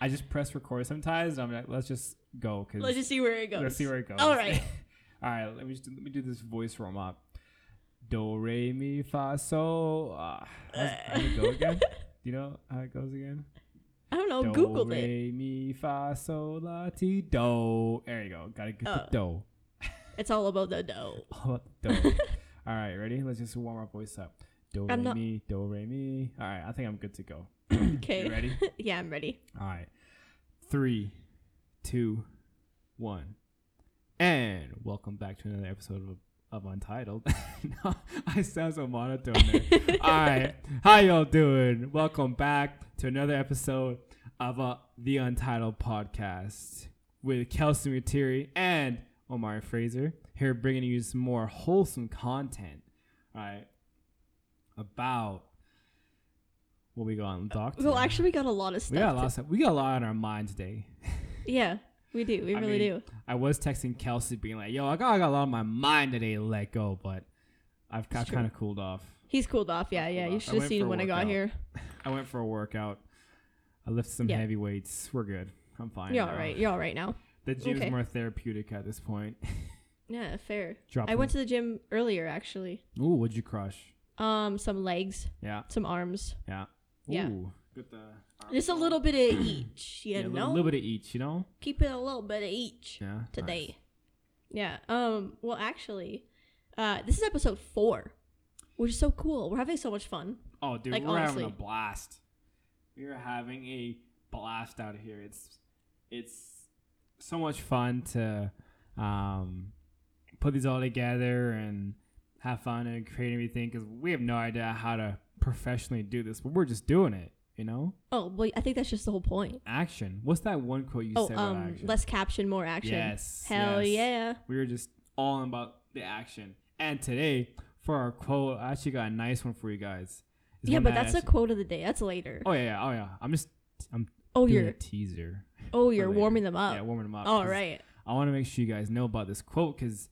I just press record sometimes. I'm like, let's just go because Let's just see where it goes. let's see where it goes. All right. All right. Let me just, let me do this voice warm up. Do re mi fa sol. Uh, how's- how does it go again? Do you know how it goes again? I don't know. do Googled it. Do re mi fa sol la ti do. There you go. Gotta get Oh. the do. It's all about the dough. All about the do. All right, ready? Let's just warm our voice up. Do re I'm not- mi, do re mi. All right, I think I'm good to go. Okay. You ready? yeah, I'm ready. All right. Three, two, one. And welcome back to another episode of, of Untitled. No, I sound so monotone there. All right. How y'all doing? Welcome back to another episode of uh, the Untitled podcast with Kelsey Materi and Omari Fraser here bringing you some more wholesome content. All right. About what we got on the dock. Well, today. actually, we got a lot of stuff. We got a lot. Of stuff. We got a lot on our mind today. yeah, we do. We I really mean, do. I was texting Kelsey, being like, "Yo, I got, I got a lot on my mind today. to Let go," but I've kind of cooled off. He's cooled off. Yeah, yeah. cooled You off. I should have seen when I got here. I went for a workout. I lifted some Yeah. heavy weights. We're good. I'm fine. You're all right. You're all right now. The gym's Okay. more therapeutic at this point. Yeah, fair. Dropping. I went to the gym earlier, actually. Ooh, what'd you crush? Um, some legs, Yeah, some arms, yeah. Yeah. Ooh, Get the just a little bit of each. You Yeah, a little, little bit of each. You know. keep it a little bit of each Yeah. today. nice. Yeah. Um. Well, actually, uh, this is episode four, which is so cool. We're having so much fun. Oh, dude, Like, we're having a blast. We are having a blast out here. It's it's so much fun to um, put these all together and have fun and create everything because we have no idea how to professionally do this, but we're just doing it. You know, Oh, well, I think that's just the whole point. action. What's that one quote you oh, said about um, action? less caption, more action. Yes. Hell yes. yeah. We were just all about the action. And today, for our quote, I actually got a nice one for you guys. It's Yeah, but that that's a quote of the day. That's later. Oh yeah, yeah, oh yeah. I'm just I'm Oh, doing you're a teaser. oh you're warming them up. yeah, warming them up. All right. I want to make sure you guys know about this quote because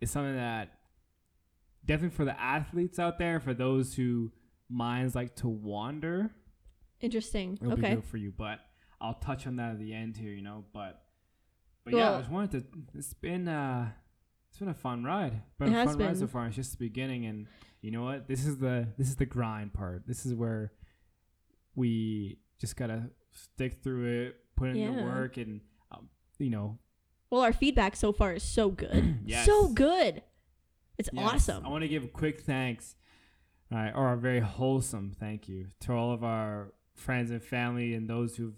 it's something that definitely for the athletes out there, for those who minds like to wander, Interesting. it'll be Okay. good for you. But I'll touch on that at the end here, you know. But but yeah, I just wanted to. It's been uh, it's been a fun ride. but a fun ride so far. It's just the beginning, and you know what? This is the this is the grind part. This is where we just gotta stick through it, put in the work, and um, you know, Well, our feedback so far is so good. Yes. So good. It's Yes. awesome. I want to give a quick thanks, all right, or a very wholesome thank you to all of our friends and family and those who've,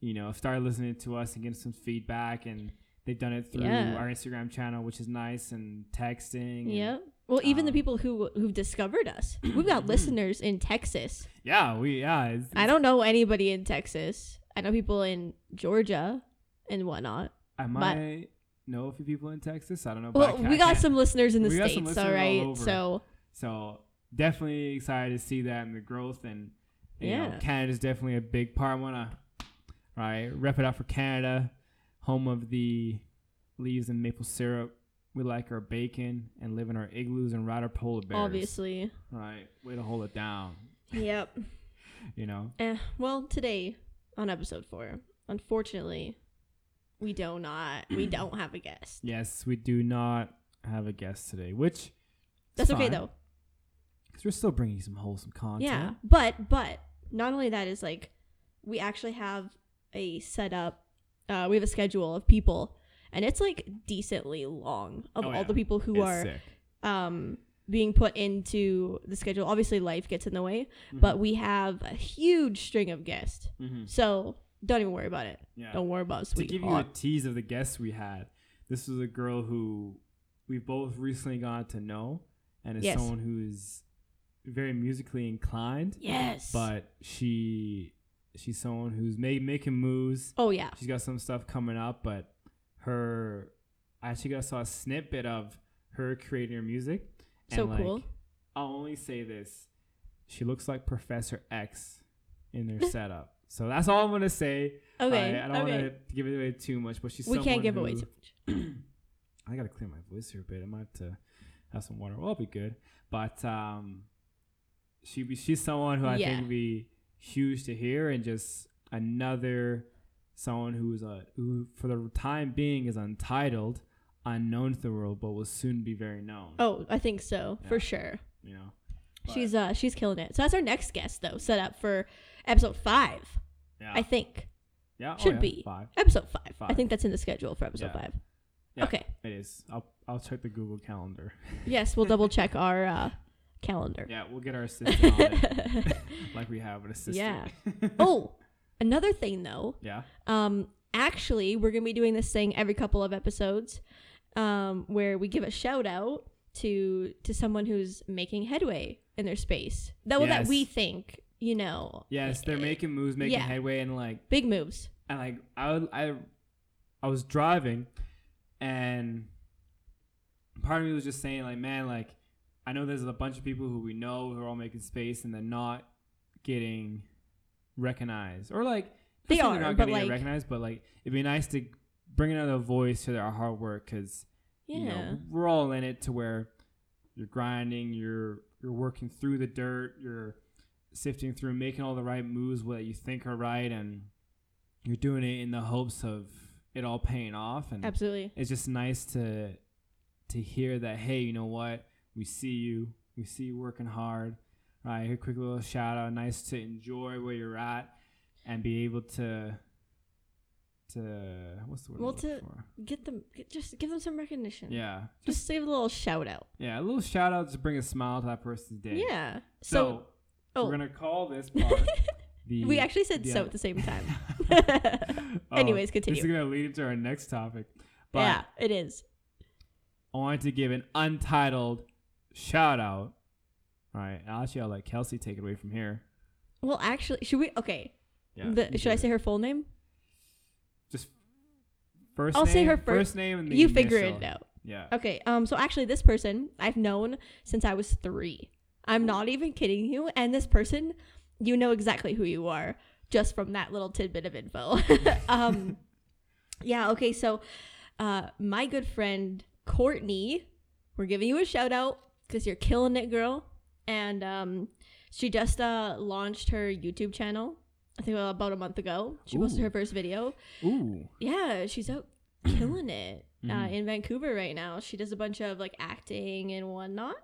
you know, started listening to us and getting some feedback, and they've done it through Yeah. our Instagram channel, which is nice, and texting. and- Yeah. Well, even the um, people who who've discovered us, we've got listeners in Texas. yeah, we yeah. It's, I don't know anybody in Texas. I know people in Georgia and whatnot. I might know a few people in Texas. I don't know. but Well, we got some listeners in the we got some states. All all right. over. So So definitely excited to see that and the growth and you know, Yeah. Canada's definitely a big part. I wanna right rep it out for Canada, home of the leaves and maple syrup. We like our bacon and live in our igloos and ride our polar bears. obviously, Right. Way to hold it down. yep. You know? Eh, well, today on episode four, unfortunately, we do not we don't have a guest. Yes, we do not have a guest today, which That's okay though. Because we're still bringing some wholesome content. Yeah, but but not only that is like we actually have a setup. Uh, we have a schedule of people, and it's like decently long of Oh, all yeah. the people who It's are sick. um being put into the schedule. Obviously, life gets in the way, Mm-hmm. but we have a huge string of guests. Mhm. So don't even worry about it. Yeah. Don't worry about it. to give you a tease of the guests we had, this was a girl who we both recently got to know, and is Yes. someone who's very musically inclined, Yes. but she she's someone who's made making moves. oh yeah. She's got some stuff coming up, but her I actually got saw a snippet of her creating her music. and, So like, cool. I'll only say this: she looks like Professor X in their setup. So that's all I'm gonna say. Okay. I, I don't okay. want to give it away too much, but she's we can't give away too much. I gotta clear my voice here a bit. I might have to have some water. Well, I'll be good. But um, she she's someone who I Yeah. think would be huge to hear and just another someone who is a who for the time being is untitled, unknown to the world, but will soon be very known. Oh, I think so Yeah. for sure. You know, But, She's uh she's killing it. So that's our next guest though, set up for episode five. yeah, I think yeah, oh, should yeah, be. five. episode five. I think that's in the schedule for episode five. Yeah. Okay. It is. I'll I'll check the Google Calendar. Yes, we'll double check our uh, calendar. Yeah, we'll get our assistant on it, like we have an assistant. Yeah. oh, another thing though. yeah. Um, actually, we're gonna be doing this thing every couple of episodes, um, where we give a shout out to to someone who's making headway in their space. That well, that we think, you know. Yes, they're eh, making moves, making yeah. headway, and like big moves. and like I would- I I was driving and part of me was just saying like man like I know there's a bunch of people who we know who are all making space and they're not getting recognized or like they are not but, getting like- recognized but like it'd be nice to bring another voice to their hard work because Yeah. you know we're all in it to where you're grinding you're you're working through the dirt you're sifting through making all the right moves what you think are right and you're doing it in the hopes of it all paying off and Absolutely. it's just nice to to hear that hey you know what we see you we see you working hard right a quick little shout out nice to enjoy where you're at and be able to to what's the word Well, to- for? Get them. Get, just give them some recognition. yeah Just save a little shout out. Yeah, a little shout out to bring a smile to that person's day. Yeah. So, So, oh, we're gonna call this part the. we actually said so at the same time. Oh, Anyways, continue. This is gonna lead into our next topic, but yeah, it is. I wanted to give an untitled shout out. All right, actually, I'll let Kelsey take it away from here. Well, actually, should we? Okay. Yeah, the, should I say her full name? just first? I'll name, say her fir- first name and the You figure it out. Yeah. Okay. Um. So actually, this person I've known since I was three. I'm not even kidding you. And this person, you know exactly who you are just from that little tidbit of info. um. Yeah. Okay. So, uh, my good friend Courtney, we're giving you a shout out because you're killing it, girl. And um, she just uh launched her YouTube channel. I think about a month ago. She posted her first video. Ooh. Yeah, she's out killing it uh, Mhm. in Vancouver right now. She does a bunch of like acting and whatnot.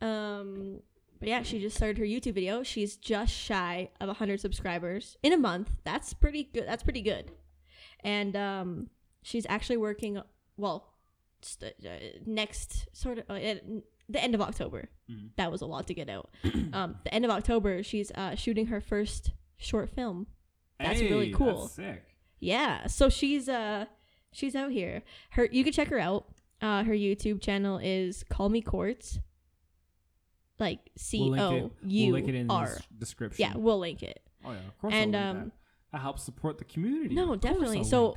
Um, but yeah, she just started her YouTube video. She's just shy of 100 subscribers in a month. That's pretty good. That's pretty good. And um, she's actually working, well, st- uh, next sort of uh, the end of October. Mhm. That was a lot to get out. um, the end of October, she's uh, shooting her first short film. That's really cool. That's sick. Yeah. So she's uh she's out here. Her you can check her out. Uh her YouTube channel is Call Me Quartz. Like C We'll link it- we'll U link it in the description. Yeah, we'll link it. Oh yeah, of course. And, um, that. that helps support the community. No, definitely. So-.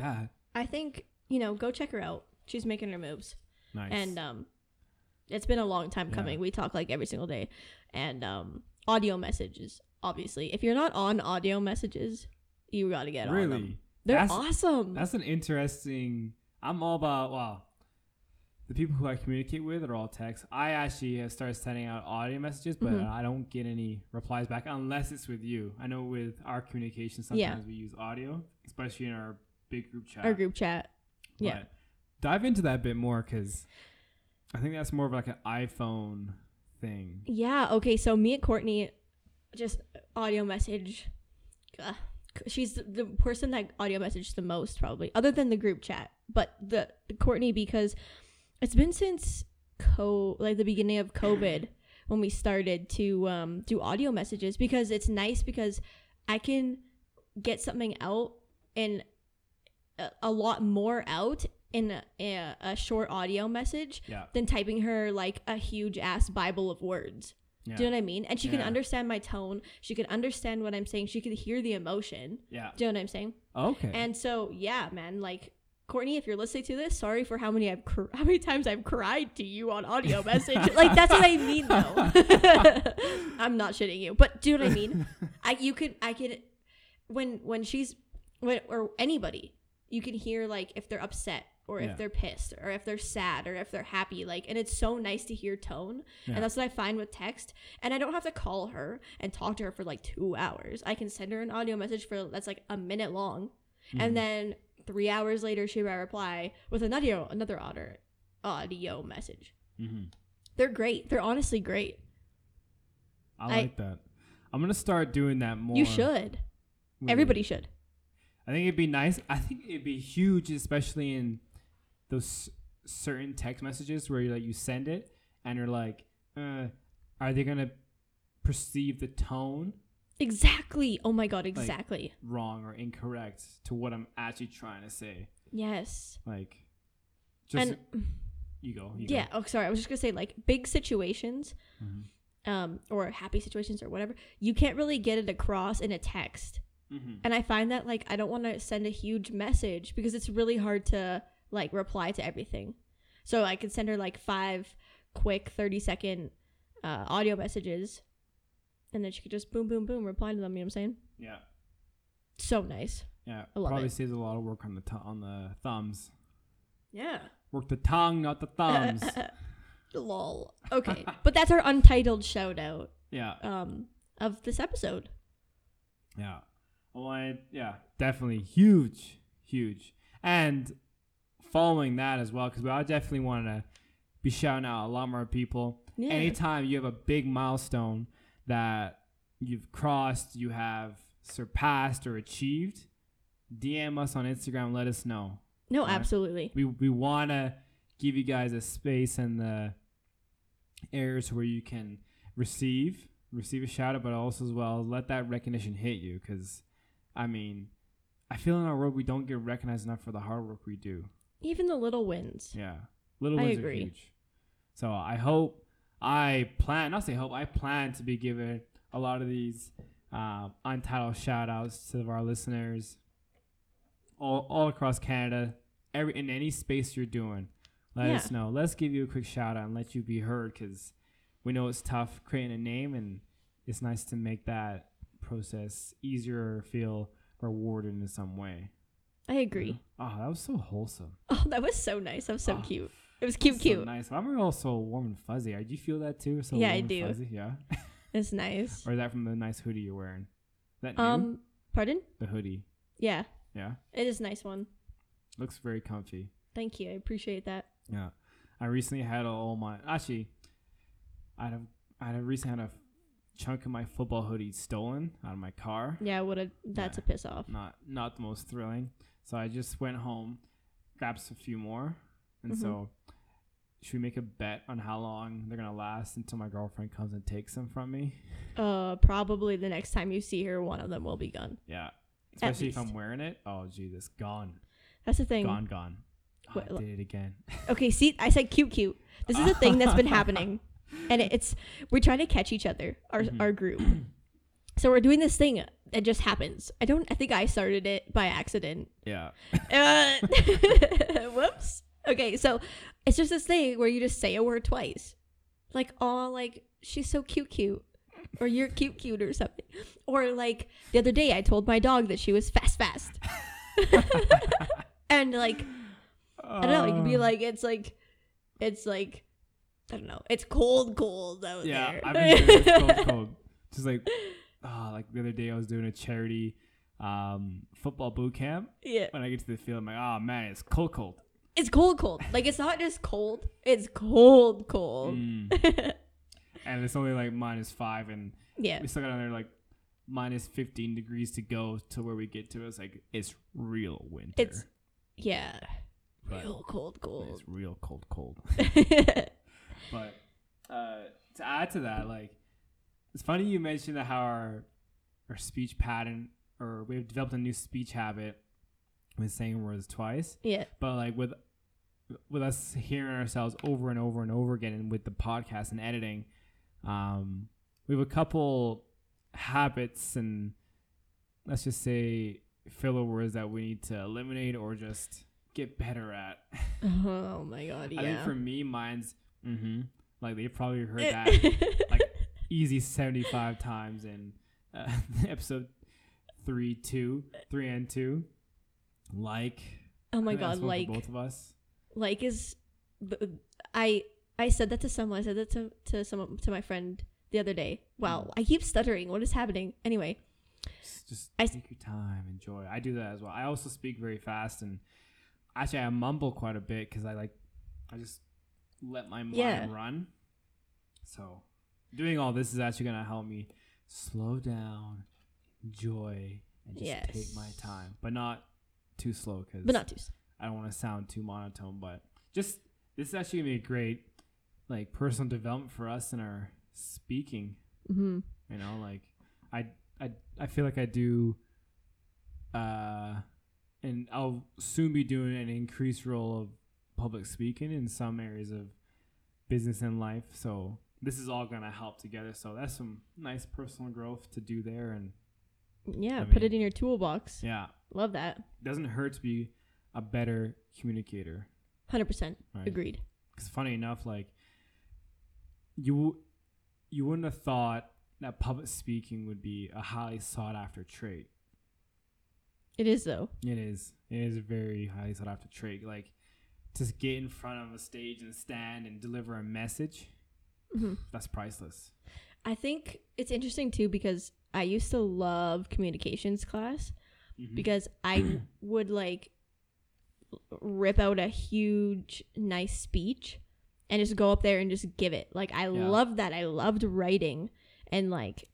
I think, you know, go check her out. She's making her moves. nice. And um it's been a long time Yeah. coming. We talk like every single day. And um audio messages, obviously. If you're not on audio messages, you gotta get on them. really, They're That's- awesome. That's an interesting. I'm all about wow. The people who I communicate with are all text. I actually have started sending out audio messages, but Mhm. I don't get any replies back unless it's with you. I know with our communication, sometimes Yeah. we use audio, especially in our big group chat. Our group chat. yeah. Dive into that a bit more because I think that's more of like an iPhone thing. Yeah. Okay. So me and Courtney, just audio message. Ugh. She's the, the person that audio messaged the most, probably, other than the group chat. But the Courtney because it's been since co like the beginning of COVID when we started to um, do audio messages because it's nice because I can get something out and a, a lot more out in a, a, a short audio message Yeah. than typing her like a huge ass Bible of words. Yeah. Do you know what I mean? And she can understand my tone. She can understand what I'm saying. She can hear the emotion. yeah. Do you know what I'm saying? Okay. And so, yeah, man, like Courtney, if you're listening to this, sorry for how many I've cr- how many times I've cried to you on audio message. like that's what I mean, though. I'm not shitting you, but do you know what I mean? I you could I could when when she's when or anybody you can hear like if they're upset or Yeah. if they're pissed or if they're sad or if they're happy like and it's so nice to hear tone Yeah. and that's what i find with text and i don't have to call her and talk to her for like two hours i can send her an audio message for that's like a minute long Mhm. And then three hours later, she might reply with another another audio audio message. Mhm. They're great. They're honestly great. I I- like that. I'm gonna start doing that more. You should. Everybody should. I think it'd be nice. I think it'd be huge, especially in those certain text messages where you like you send it and you're like, uh, are they gonna perceive the tone Exactly. Oh my god. Exactly. wrong or incorrect to what I'm actually trying to say? yes. Like, just and you go. You yeah. Oh, sorry. I was just gonna say like big situations, Go. Mhm. um, or happy situations or whatever. You can't really get it across in a text. Mhm. And I find that like I don't want to send a huge message because it's really hard to like reply to everything. So I could send her like five quick 30 second uh, audio messages and then she could just boom boom boom reply to them, you know what I'm saying? Yeah. So nice. Yeah. I love Probably it. saves a lot of work on the t- on the thumbs. Yeah. Work the tongue, not the thumbs. Lol. Okay. but that's our untitled shout out yeah. um of this episode. Yeah. Well, I, yeah, definitely huge, huge. And following that as well, because I definitely want to be shouting out a lot more people. Yeah. Anytime you have a big milestone that you've crossed, you have surpassed or achieved, DM us on Instagram. Let us know. no, Alright. absolutely. We we want to give you guys a space and the areas where you can receive receive a shout out, but also as well let that recognition hit you. Because I mean, I feel in our world we don't get recognized enough for the hard work we do. Even the little wins. Yeah, little I wins agree. are huge. So I hope I plan. Not say hope. I plan to be giving a lot of these uh, untitled shout outs to our listeners all, all across Canada. Every in any space you're doing, let Yeah. us know. Let's give you a quick shout out and let you be heard because we know it's tough creating a name, and it's nice to make that process easier or feel rewarded in some way. I agree. Oh, that was so wholesome. Oh, that was so nice. That was so Oh, cute. It was cute, cute. so nice. I'm also warm and fuzzy. Do you feel that too? So Yeah, I do. Fuzzy? Yeah. It's nice. or is that from the nice hoodie you're wearing? Is that new? Um, pardon? the hoodie. Yeah, Yeah. it is a nice one. Looks very comfy. Thank you. I appreciate that. Yeah. I recently had all my actually I had a, I had a recently had a chunk of my football hoodie stolen out of my car. Yeah, what a that's Yeah. a piss off. Not not the most thrilling. So I just went home, grabbed a few more, and Mhm. so should we make a bet on how long they're gonna last until my girlfriend comes and takes them from me? Uh, probably the next time you see her, one of them will be gone. Yeah. Especially if. I'm wearing it. Oh Jesus, gone. That's the thing. Gone, gone. Oh, Wait, I did it again. Okay, see, I said cute, cute. This is a thing that's been happening, and it's we're trying to catch each other, our Mhm. our group. So we're doing this thing that just happens. I don't. I think I started it by accident. Yeah. Uh, whoops. Okay, so it's just this thing where you just say a word twice, like oh, like she's so cute, cute, or you're cute, cute, or something. Or like the other day, I told my dog that she was fast, fast, and like I don't know, you could be like it's like it's like I don't know, it's cold, cold out Yeah, there. I've been doing this cold, cold. Just like, ah, like the other day I was doing a charity um, football boot camp. yeah, When I get to the field, I'm like, oh man, it's cold, cold. it's cold, cold. Like it's not just cold; it's cold, cold. Mm. and it's only like minus five, and yeah, we still got another like minus 15 degrees to go to where we get to. It's like, it's real winter. It's- yeah, but real cold, cold. It's real cold, cold. But uh, to add to that, like it's funny you mentioned that how our our speech pattern or we've developed a new speech habit with saying words twice. yeah, But like with with us hearing ourselves over and over and over again and with the podcast and editing, um, we have a couple habits and let's just say filler words that we need to eliminate or just get better at. Oh my god, yeah. I think for me, mine's mm-hmm. Like they've probably heard that easy seventy five times in uh, episode three, two, three and two. Like oh my I think that's god, like both of us. like is I I said that to someone. I said that to to someone to my friend the other day. Wow, Mm. I keep stuttering. What is happening? Anyway, Just, just I take your time, enjoy. I do that as well. I also speak very fast, and actually, I mumble quite a bit because I like, I just let my mind Yeah. run. So, doing all this is actually gonna help me slow down, enjoy, and just take my time, but not too slow because But not too. I don't want to sound too monotone. But just this is actually gonna be a great like personal development for us in our speaking Mm-hmm. you know like i i, I feel like i do uh and i'll soon be doing an increased role of public speaking in some areas of business and life so this is all gonna help together so that's some nice personal growth to do there and Yeah, I put mean- it in your toolbox. yeah Love that. doesn't hurt to be a better communicator Hundred percent right agreed. because funny enough like you you wouldn't have thought that public speaking would be a highly sought after trait It is though. It is. It is a very highly sought after trait. Like, to get in front of a stage and stand and deliver a message, hmm that's priceless. I think it's interesting too because I used to love communications class Mhm. because I would like rip out a huge nice speech and just go up there and just give it. Like I Yeah. loved that. I loved writing and like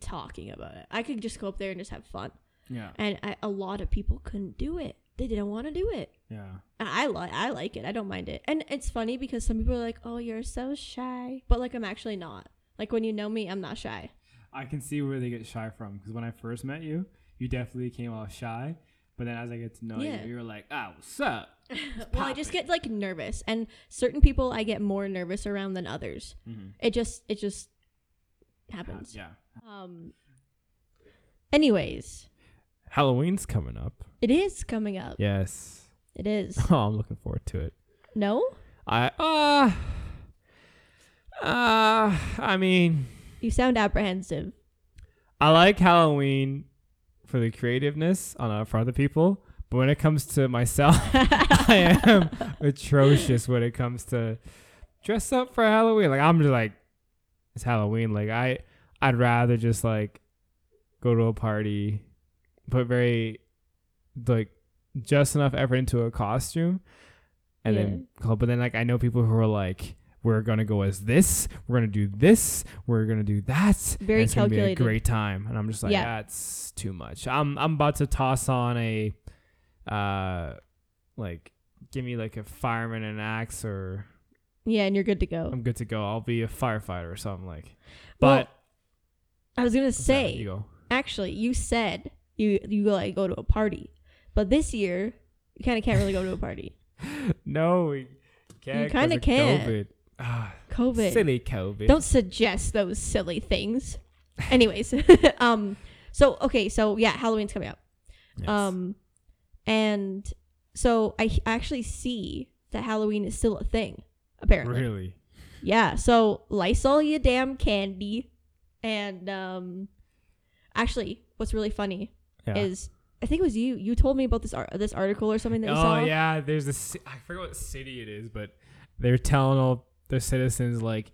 talking about it. I could just go up there and just have fun. yeah, And I, a lot of people couldn't do it. They didn't want to do it. Yeah, And I like I like it. I don't mind it. And it's funny because some people are like, "Oh, you're so shy," but like I'm actually not. Like when you know me, I'm not shy. I can see where they get shy from because when I first met you, you definitely came off shy. But then as I get to know Yeah. you, you're like, ah, what's up? well, I just get like nervous, and certain people I get more nervous around than others. Mm-hmm. It just it just happens. Yeah. Um. Anyways, Halloween's coming up. it is coming up. Yes. It is. Oh, I'm looking forward to it. No, I uh uh I mean you sound apprehensive. I like Halloween for the creativeness on uh, for other people, but when it comes to myself, I am atrocious when it comes to dress up for Halloween. Like I'm just like it's Halloween. Like I I'd rather just like go to a party, put very like just enough effort into a costume, and then but then like I know people who are like. We're gonna go as this. We're gonna do this. We're gonna do that. Very and it's gonna be a calculated. great time. And I'm just like, Yeah. that's too much. I'm I'm about to toss on a, uh, like give me like a fireman and an axe, or Yeah, and you're good to go. I'm good to go. I'll be a firefighter or something like. Well, But I was gonna say, you go. actually, you said you you like go to a party, but this year you kind of can't really go to a party. No, we can't. 'cause kinda of can't. COVID. Ah, COVID. silly COVID. Don't suggest those silly things. Anyways, um, so okay, so yeah, Halloween's coming up. Yes. Um, and so I h- actually see that Halloween is still a thing. Apparently, really. yeah. So Lysol your damn candy, and um, actually, what's really funny Yeah. is I think it was you. You told me about this art, this article or something that you oh saw. Oh yeah, there's this. I forget what city it is, but they're telling all the citizens like,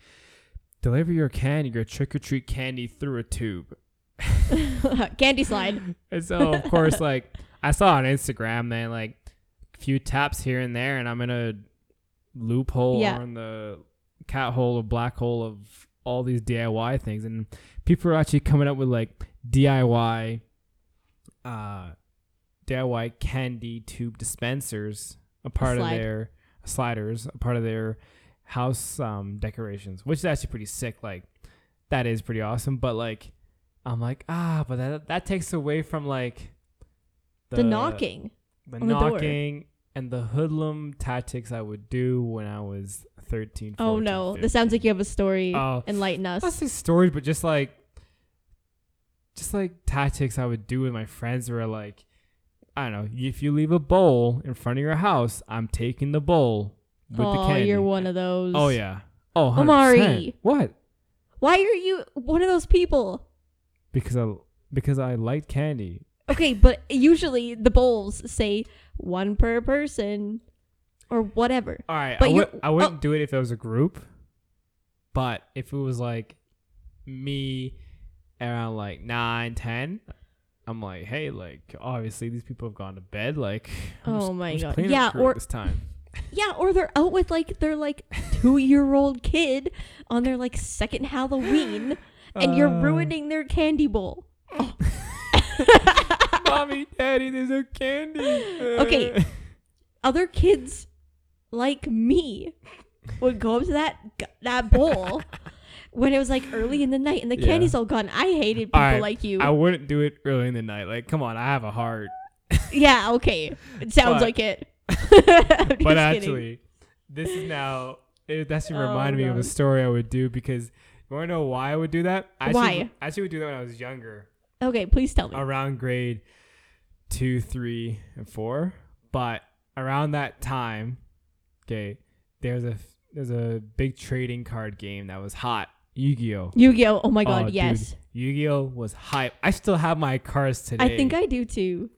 deliver your candy, your trick or treat candy through a tube. candy slide. And so of course, like I saw on Instagram, man, like a few taps here and there, and I'm in a loophole Yeah. or in the cat hole or black hole of all these DIY things, and people are actually coming up with like DIY, uh, DIY candy tube dispensers, a part of their sliders, a part of their house um decorations, which is actually pretty sick. Like that is pretty awesome, but like. I'm like, ah, but that that takes away from like The, knocking. the on the knocking, and the hoodlum tactics I would do when I was 13. Oh no, 15. this sounds like you have a story. Oh. Enlighten us. not say stories, but just like, just like tactics I would do with my friends were like, I don't know, if you leave a bowl in front of your house, I'm taking the bowl with the oh, candy. you're one of those. Oh yeah. Oh, 100%. Omari. What? Why are you one of those people? Because I because I like candy. Okay, but usually the bowls say one per person or whatever. All right, But I, would, I wouldn't oh. do it if it was a group, but if it was like me around like nine, ten, I'm like, hey, like obviously these people have gone to bed. Like, I'm Oh just- my God. Yeah, or- this time. Yeah, or they're out with like their like two year old kid on their like second Halloween, and you're Uh, ruining their candy bowl. mommy, daddy, there's no candy. Okay. Other kids like me would go up to that that bowl when it was like early in the night and the Yeah. candy's all gone. I hated people like you. I wouldn't do it early in the night. Like, come on, I have a heart. yeah, okay. It sounds But- like it. I'm just but kidding. actually, this is now. It, that's Oh, reminded me of a God. story I would do because you want to know why I would do that? I actually, Why? I actually would do that when I was younger, Okay, please tell me. around grade two, three, and four. But around that time, okay, there's a there's a big trading card game that was hot, Yu-Gi-Oh. Yu-Gi-Oh! Oh my god, Oh, dude, yes. Yu-Gi-Oh was hype. I still have my cards today. I think I do too.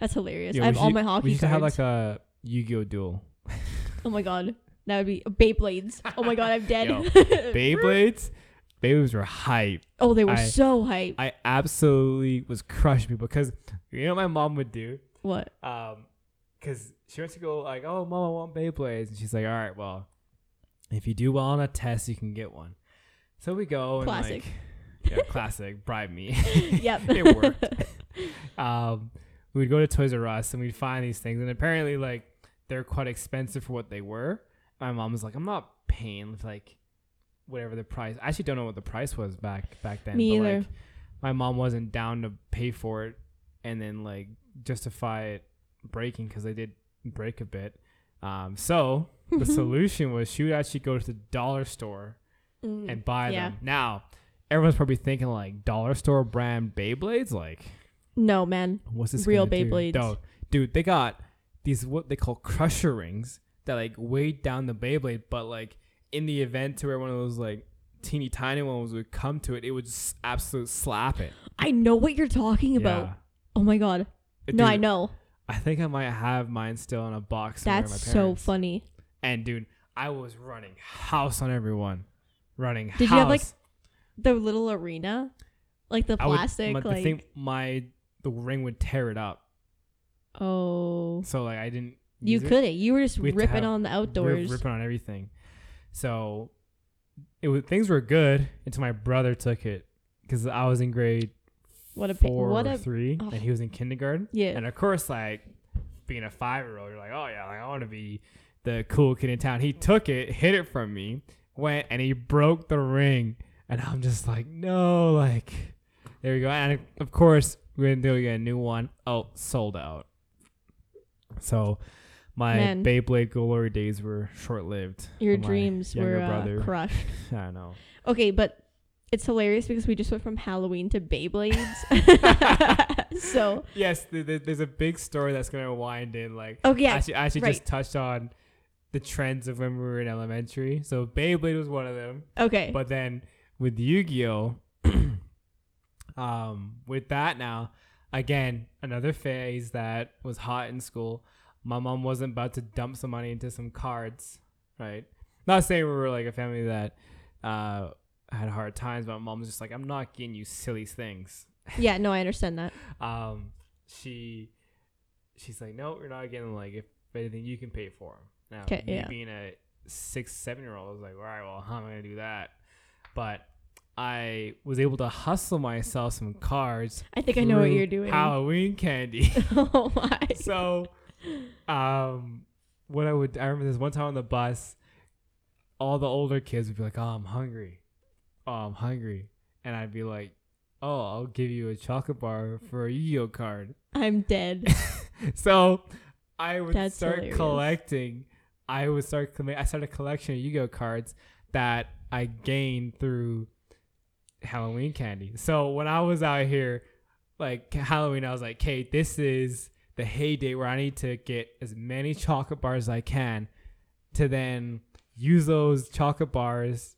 That's hilarious. Yo, I we have all should- my hockey to cards. have like a Yu-Gi-Oh duel. oh my god. That would be Beyblades. Oh my god, I'm dead. Yo, Beyblades, Beyblades were hype. oh, they were I- so hype. I absolutely was crushing people because you know what my mom would do? what? Um, because she went to go like, oh, mom, I want Beyblades, and she's like, all right, well, if you do well on a test, you can get one. So we go and like, yeah, classic, bribe me. Yep. it worked. um, we'd go to Toys R Us and we'd find these things, and apparently, like, they're quite expensive for what they were. My mom was like, I'm not paying like whatever the price. I actually don't know what the price was back back then. Me but, either. Like, my mom wasn't down to pay for it and then like justify it breaking because they did break a bit. Um, so the solution was she would actually go to the dollar store Mm, and buy yeah. them. Now, everyone's probably thinking like dollar store brand Beyblades, like No, man. what's this Real? Beyblades. No, dude, they got these what they call crusher rings that like weigh down the Beyblade, but like in the event to where one of those like teeny tiny ones would come to it, it would just absolutely slap it. I know what you're talking about. Yeah. Oh my god. Uh, no, I know. I think I might have mine still in a box. That's my so funny. And dude, I was running house on everyone, running. Did house. you have, like, The little arena, like the I would- plastic, my, like thing, my the ring would tear it up. oh, So like I didn't. you use it. couldn't. You were just We had to ripping have on the Rip- outdoors. ripping on everything. So it was things were good until my brother took it because I was in grade What a pa- four what or a- three oh. and he was in kindergarten. Yeah. And of course, like being a five year old, you're like, oh yeah, like I want to be the cool kid in town. He took it, hid it from me, went and he broke the ring, and I'm just like, no, like there we go. And of course, we're gonna do get a new one. Oh, sold out. So. My Man. Beyblade glory days were short lived. Your dreams were uh, crushed. I know. Okay, but it's hilarious because we just went from Halloween to Beyblades. so, Yes, th- th- there's a big story that's gonna wind in. Like, oh yeah, actually, I actually right. just touched on the trends of when we were in elementary. So Beyblade was one of them, okay. but then with Yu-Gi-Oh, um, with that now, again, another phase that was hot in school. My mom wasn't about to dump some money into some cards, right? Not saying we were like a family that uh had hard times, but my mom was just like, I'm not getting you silly things. yeah, no, I understand that. um, she she's like, no, we're not getting like if anything you can pay for 'em." Now, me yeah. being a six, seven year old, I was like, all right, well, how am I gonna do that? But I was able to hustle myself some cards. I think I know what you're doing. Halloween candy. oh my. so, um, what I would I remember this one time on the bus, all the older kids would be like, "Oh, I'm hungry. Oh, I'm hungry," and I'd be like, "Oh, I'll give you a chocolate bar for a Yu-Gi-Oh card." I'm dead. so, I would That's start hilarious. collecting. I would start. I started a collection of Yu-Gi-Oh cards that I gained through Halloween candy. So when I was out here, like Halloween, I was like, "Okay, this is the heyday where I need to get as many chocolate bars as I can to then use those chocolate bars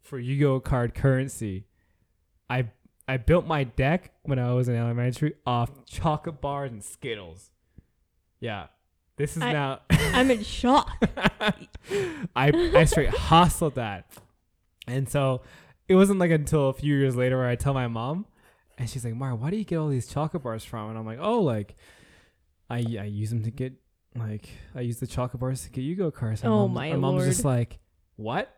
for Yu-Gi-Oh card currency." I I built my deck when I was in elementary off chocolate bars and Skittles. Yeah, this is I- now. I'm in shock. I I straight hustled that, and so it wasn't like until a few years later where I tell my mom, and she's like, "Mara, why do you get all these chocolate bars from?" And I'm like, "Oh, like I I use them to get like I use the chocolate bars to get Yu-Gi-Oh cards." And Oh mom- my my mom's lord. just like, "What?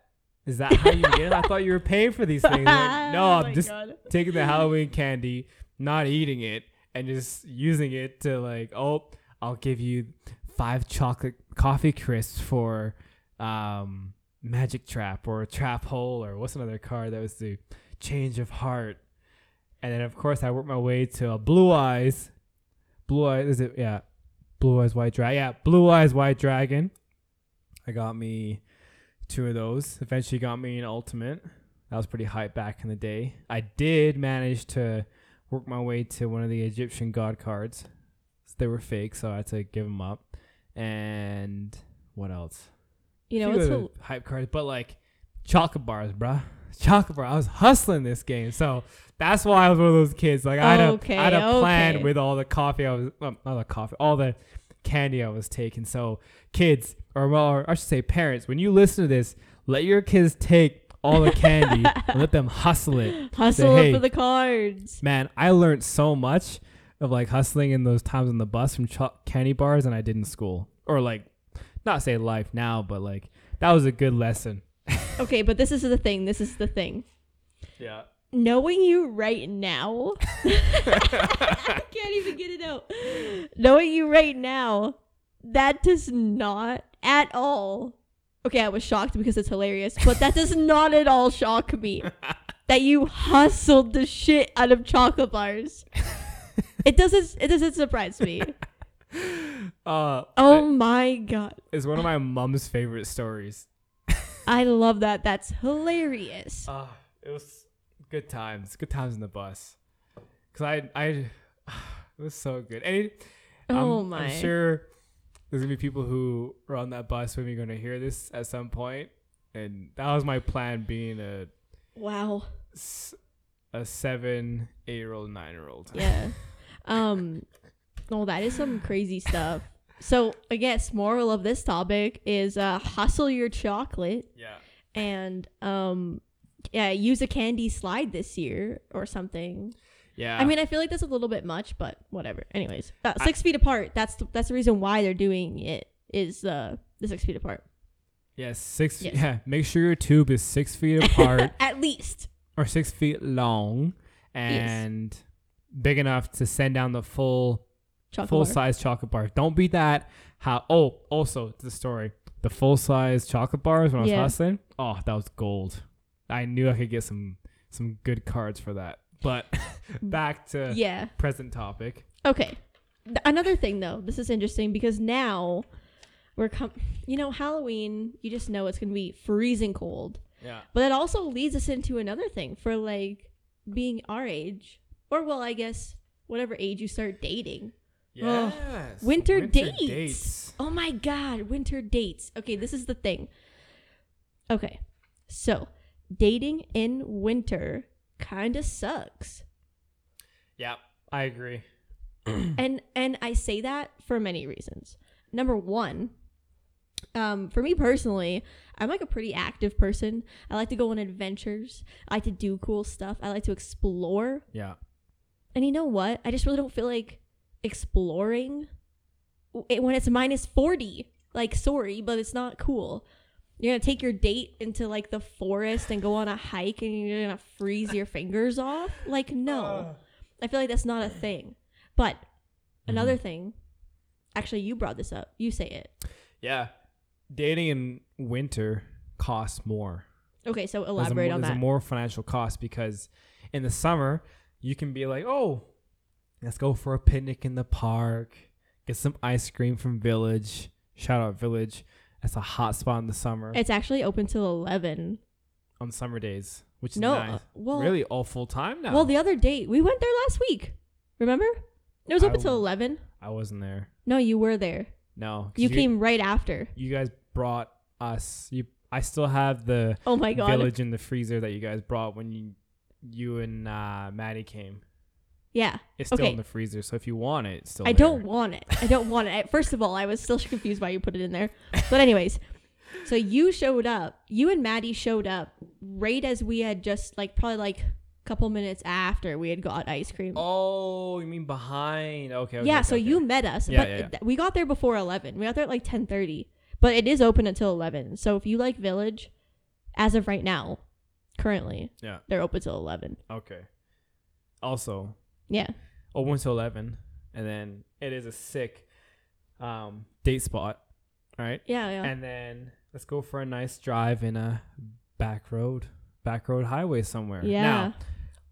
Is that how you get it? I thought you were paying for these things." Like, no, Oh I'm just God. taking the Halloween candy, not eating it, and just using it to like, oh, I'll give you five chocolate coffee crisps for um magic trap or trap hole or what's another card that was the change of heart. And then of course I worked my way to a blue eyes. Blue eyes is it yeah. Blue eyes white dragon. Yeah, blue eyes white dragon. I got me two of those. Eventually got me an ultimate. That was pretty hype back in the day. I did manage to work my way to one of the Egyptian god cards. They were fake, so I had to give them up. And what else? You know what's other hype cards, but like chocolate bars, bruh. Chocolate bar. I was hustling this game, so that's why I was one of those kids. Like I had a, Okay, I had a plan with all the coffee I was, well, not the coffee, all the candy I was taking. So kids, or well, or I should say parents, when you listen to this, let your kids take all the candy and let them hustle it. hustle hey. for the cards. Man, I learned so much of like hustling in those times on the bus from cho- candy bars and I did in school, or like not say life now, but like that was a good lesson. Okay, but this is the thing. This is the thing. Yeah. Knowing you right now, I can't even get it out. Knowing you right now, that does not at all. Okay, I was shocked because it's hilarious, but that does not at all shock me that you hustled the shit out of chocolate bars. It doesn't. It doesn't surprise me. Uh, Oh my god, it's one of my mom's favorite stories. I love that. That's hilarious. Uh, it was good times, good times in the bus. Cause I, I, it was so good. And it, Oh I'm, my. I'm sure there's gonna be people who are on that bus when you're gonna hear this at some point, and that was my plan, being a Wow. s- a seven, eight year old, nine year old. Yeah. um. No, that is some crazy stuff. So I guess moral of this topic is uh, hustle your chocolate Yeah. and um, yeah, use a candy slide this year or something. Yeah. I mean, I feel like that's a little bit much, but whatever. Anyways, uh, six feet apart. That's the, that's the reason why they're doing it. Is uh, the six feet apart yes, six. Yes. Yeah. Make sure your tube is six feet apart at least. or six feet long and big enough to send down the full Chocolate full bar. size chocolate bar. Don't beat that. How? Oh, also the story. The full size chocolate bars when I was Yeah. hustling. Oh, that was gold. I knew I could get some some good cards for that. But mm. back to Yeah. present topic. Okay. Th- Another thing though, this is interesting because now we're com- you know Halloween, you just know it's going to be freezing cold. Yeah. But it also leads us into another thing for like being our age or well, I guess whatever age you start dating. Yes. Winter dates. Oh my god, winter dates. Okay, this is the thing. Okay. So, dating in winter kind of sucks. Yeah, I agree. and and I say that for many reasons. Number one, um, for me personally, I'm like a pretty active person. I like to go on adventures. I like to do cool stuff. I like to explore. Yeah. And you know what? I just really don't feel like exploring w- when it's minus 40. Like, sorry, but it's not cool. You're gonna take your date into like the forest and go on a hike and you're gonna freeze your fingers off? Like, no. Uh. I feel like that's not a thing. But mm-hmm. another thing, actually, you brought this up. You say it. Yeah. Dating in winter costs more. Okay, so There's elaborate on there's that. a more financial cost because in the summer you can be like, oh, let's go for a picnic in the park, get some ice cream from Village. Shout out Village. That's a hot spot in the summer it's actually open till 11. on summer days, which is No, nice. uh, well, really all full time now. well, the other day we went there last week. Remember? It was I open till 11. I wasn't there. No, you were there. No, 'cause You came right after. You guys brought us. You. I still have the Oh my god. Village in the freezer that you guys brought when you, you and uh, Maddie came. Yeah. It's still Okay. in the freezer, so if you want it, it's still. I there. don't want it. I don't want it. I- First of all, I was still confused why you put it in there. But anyways, so you showed up. You and Maddie showed up right as we had just like probably like a couple minutes after we had got ice cream. Oh, you mean behind? Okay. okay yeah, okay, so okay. you met us, Yeah, but yeah, yeah. we got there before eleven. We got there at like ten thirty, but it is open until eleven. So if you like Village, as of right now, currently Yeah. they're open till eleven. Okay. Also, Yeah, open to eleven, and then it is a sick um date spot, right? yeah, yeah. And then let's go for a nice drive in a back road, back road highway somewhere. yeah. Now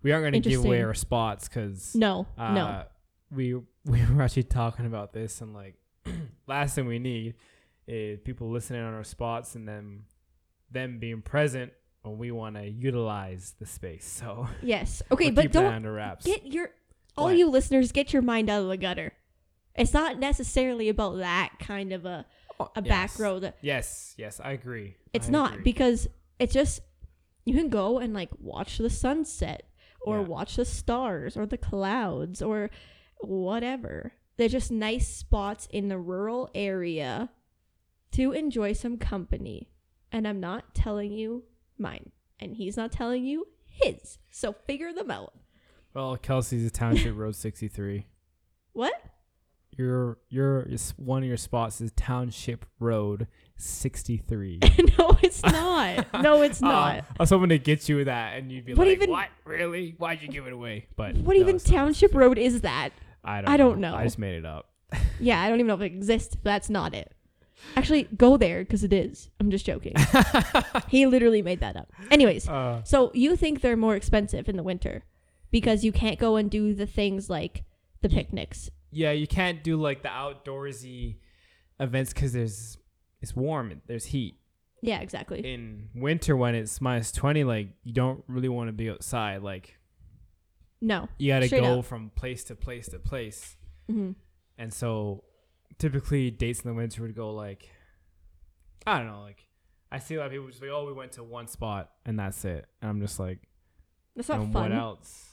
we aren't going to give away Interesting. our spots because no, uh, no. we we were actually talking about this and like last thing we need is people listening on our spots and then them being present when we want to utilize the space. So Yes. Okay, we'll but don't get your all What? you listeners get your mind out of the gutter. It's not necessarily about that kind of a Oh, a yes. back road. Yes, yes, I agree. It's I not agree. because it's just you can go and like watch the sunset or Yeah. watch the stars or the clouds or whatever. They're just nice spots in the rural area to enjoy some company. And I'm not telling you mine, and he's not telling you his. So figure them out. well, Kelsey's is Township Road 63. What? Your your one of your spots is Township Road 63. no, it's not. No, it's Uh, not. I was hoping to get you with that, and you'd be What like, even- "What? Really? Why'd you give it away?" But What no, even township road is that? I don't. I don't know. I just made it up. Yeah, I don't even know if it exists. That's not it. Actually, go there because it is. I'm just joking. he literally made that up. Anyways, Uh, so you think they're more expensive in the winter because you can't go and do the things like the Ye- picnics. yeah, you can't do like the outdoorsy events because there's it's warm. There's heat. Yeah, exactly. In winter, when it's minus 20, like you don't really want to be outside. Like No. you got to Straight go from place to place to place. hmm And so typically dates in the winter would go like I don't know, like I see a lot of people just like, Oh, we went to one spot and that's it. And I'm just like, That's not and fun. what else?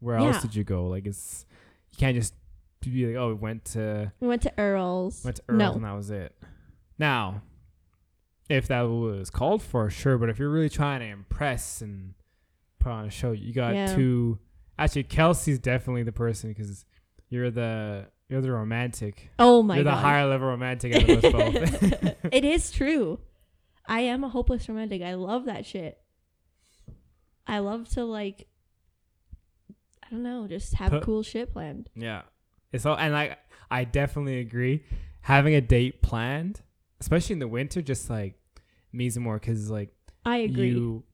Where Yeah. else did you go? Like it's you can't just be like, Oh, we went to We went to Earl's. went to Earl's no. and that was it. Now, if that was called for, sure, but if you're really trying to impress and put on a show, you got Yeah. two actually Kelsey's definitely the person because you're the you're the romantic. Oh my god. You're the higher level romantic out of us both. it is true. I am a hopeless romantic. I love that shit. I love to like I don't know, just have Put- cool shit planned. yeah. It's all and like I definitely agree. Having a date planned, especially in the winter, just like means more because like I agree. you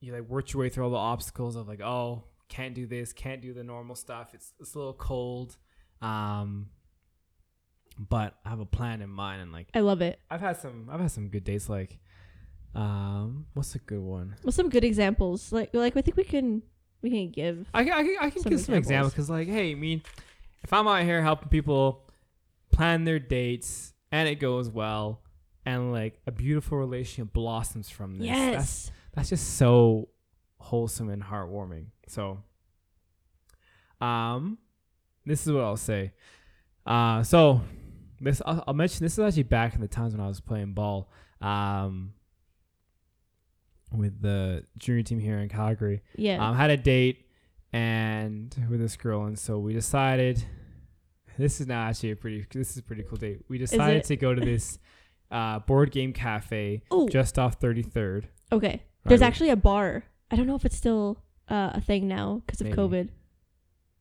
you like work your way through all the obstacles of like oh can't do this can't do the normal stuff it's it's a little cold um but I have a plan in mind and like I love it. I've had some I've had some good dates like um what's a good one Well, some good examples. Like like I think we can we can give. I can I can, I can Some give some examples because like hey I mean if I'm out here helping people plan their dates and it goes well and like a beautiful relationship blossoms from this that's Yes. that's just so wholesome and heartwarming. So, um, this is what I'll say. Uh, so this I'll, I'll mention. This is actually back in the times when I was playing ball. Um, with the junior team here in Calgary. Yeah. Um, had a date and with this girl, and so we decided. This is now actually a pretty. This is a pretty cool date. We decided to go to this uh, board game cafe oh, just off Thirty Third. okay. There's Right. actually a bar. I don't know if it's still uh, a thing now because of Maybe. COVID.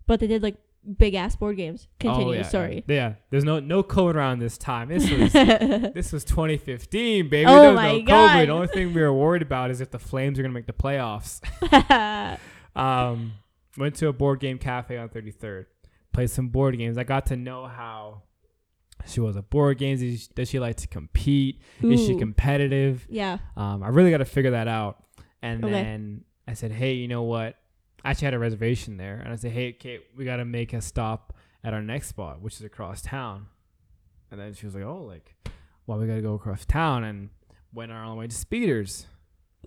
But they did like big ass board games. Continue. Oh, yeah, Sorry. Yeah. yeah, there's no no COVID around this time. This was this was 2015, baby. Oh there was my no God. COVID. The only thing we were worried about is if the Flames are gonna make the playoffs. um, went to a board game cafe on 33rd, played some board games. I got to know how she was at board games. Does she, does she like to compete? Is she competitive? yeah. Um, I really got to figure that out. And Okay. then I said, hey, you know what? I actually had a reservation there. And I said, hey, Kate, we got to make a stop at our next spot, which is across town. And then she was like, oh, like, well, we got to go across town. And went on our way to Speeders.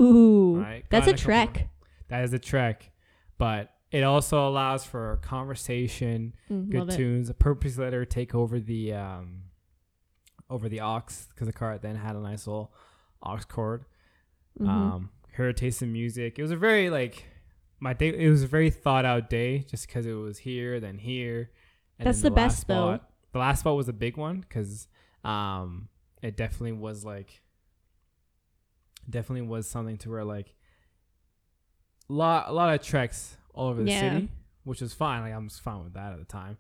Ooh. Right. That's a trek. That is a trek. But it also allows for conversation, Mm, good love it. tunes. A purpose let her take over the um over the aux because the car then had a nice little aux cord. Mhm. Um, her taste in music. It was a very like my day. It was a very thought out day, just because it was here, then here. And That's the last best, though. The last spot was a big one because um, it definitely was like definitely was something to where like lot a lot of treks all over the Yeah. city, which was fine. Like I was fine with that at the time.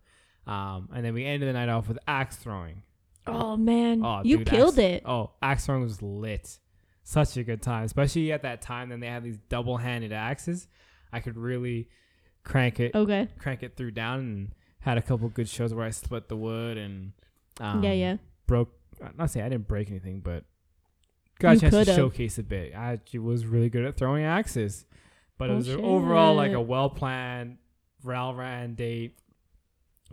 Um, and then we ended the night off with axe throwing. Oh man, Oh, you dude, killed axe, it. Oh, axe throwing was lit. Such a good time, especially at that time. Then they had these double-handed axes. I could really crank it, Okay. crank it through down, and had a couple good shows where I split the wood and um, yeah, yeah. broke. Not say I didn't break anything, but got a chance to could've. showcase a bit. I was really good at throwing axes, but it Oh, was a- overall like a well-planned, well-ran date.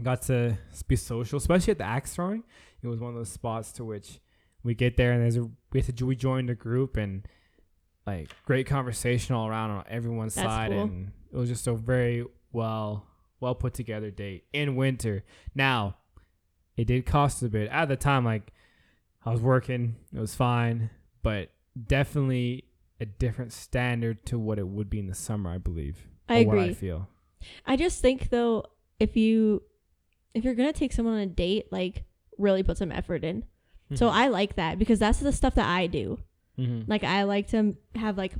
Got to be social, especially at the axe throwing. It was one of those spots to which we get there and there's a we have to we joined a group and like great conversation all around on everyone's That's side cool. and it was just a very well well put together date in winter. Now, it did cost a bit. At the time, like I was working, it was fine, but definitely a different standard to what it would be in the summer, I believe. I or What I feel. I just think though, if you if you're gonna take someone on a date, like really put some effort in. So Mm-hmm. I like that because that's the stuff that I do. Mhm. Like I like to have like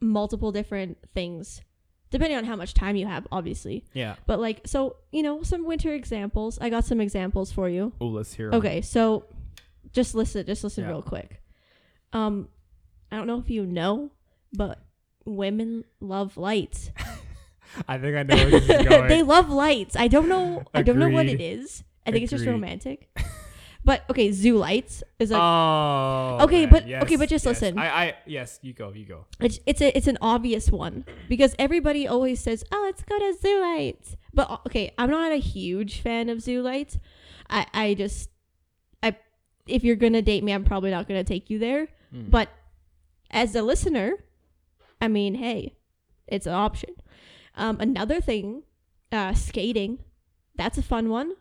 multiple different things, depending on how much time you have, obviously. yeah. But like, so you know, some winter examples. I got some examples for you. Oh, let's hear. 'em. Okay, so just listen, just listen Yeah. real quick. Um, I don't know if you know, but women love lights. I think I know where this is going. they love lights. I don't know. I don't know what it Agreed. is. I think it's just Agreed. romantic. but okay, zoo lights is like oh. Okay, but- okay, but just yes. listen. I, I, yes, you go, you go. it's it's a it's an obvious one because everybody always says, "Oh, let's go to zoo lights." But uh, okay, I'm not a huge fan of zoo lights. I I just I if you're gonna date me, I'm probably not gonna take you there. Mm. But as a listener, I mean, hey, it's an option. Um, another thing, uh, skating. That's a fun one.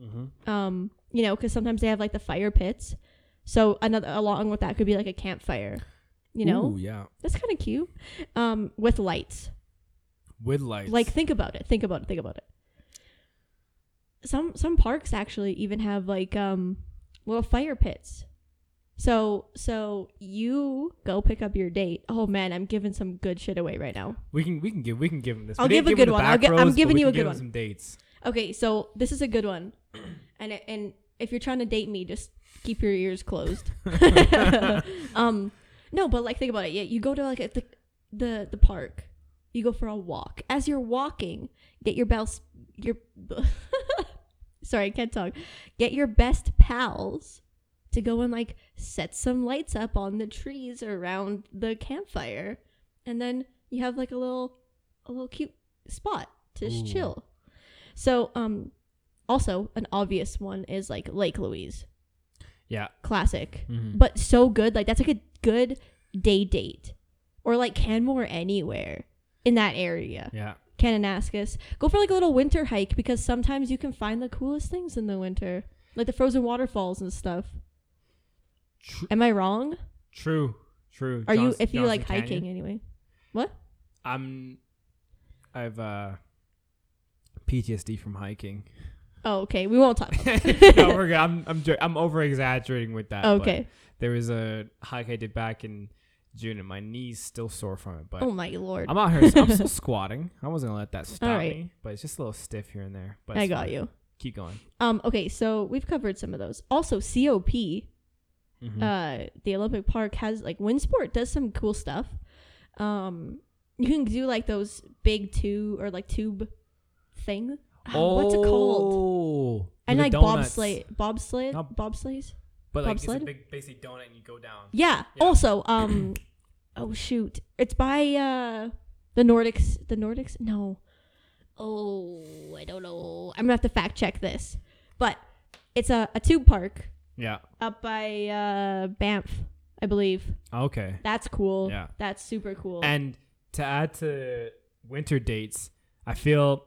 Mm-hmm. Um, you know, because sometimes they have like the fire pits. So another along with that could be like a campfire. You know, Ooh, yeah, that's kind of cute. Um, with lights. with lights. Like think about it. Think about it. Think about it. Some some parks actually even have like um little fire pits. So so you go pick up your date. Oh man, I'm giving some good shit away right now. we can, we can give, we can give him this. I'll We give a good one. Gi- I'm giving you a good give one. Some dates. Okay, so this is a good one, and it, and if you're trying to date me, just keep your ears closed. um, no, but like think about it. Yeah, you go to like a, the the the park. You go for a walk. As you're walking, get your best your sorry, I can't talk. Get your best pals to go and like set some lights up on the trees around the campfire, and then you have like a little a little cute spot to Ooh. chill. So, um, also an obvious one is like Lake Louise, Yeah. classic, Mhm. but so good. Like that's like a good day date, or like Canmore anywhere in that area. yeah. Kananaskis. Go for like a little winter hike because sometimes you can find the coolest things in the winter, like the frozen waterfalls and stuff. Tr- Am I wrong? true. True. Are you if you like Canyon. hiking anyway? What? I'm. I've uh. PTSD from hiking. Oh, okay. We won't talk. No, we're good. I'm I'm I'm over exaggerating with that. okay. There was a hike I did back in June, and my knees still sore from it. But Oh my lord. I'm out here. I'm still squatting. I wasn't gonna let that stop Alright. me. But it's just a little stiff here and there. But I got fine. you. Keep going. Um. Okay. So we've covered some of those. Also, COP. Mhm. uh the Olympic Park has like WinSport does some cool stuff. Um you can do like those big two or like tube thing. Ah, What's it called? Oh, And like bobsleigh bobsled Not- bobsleighs? But like it's a bobsled? big basic donut, and you go down. Yeah. Yeah. Also, um oh shoot. It's by uh the Nordics the Nordics? No. Oh, I don't know. I'm gonna have to fact check this. But it's a, a tube park Yeah. up by uh Banff, I believe. Okay. That's cool. Yeah. That's super cool. And to add to winter dates, I feel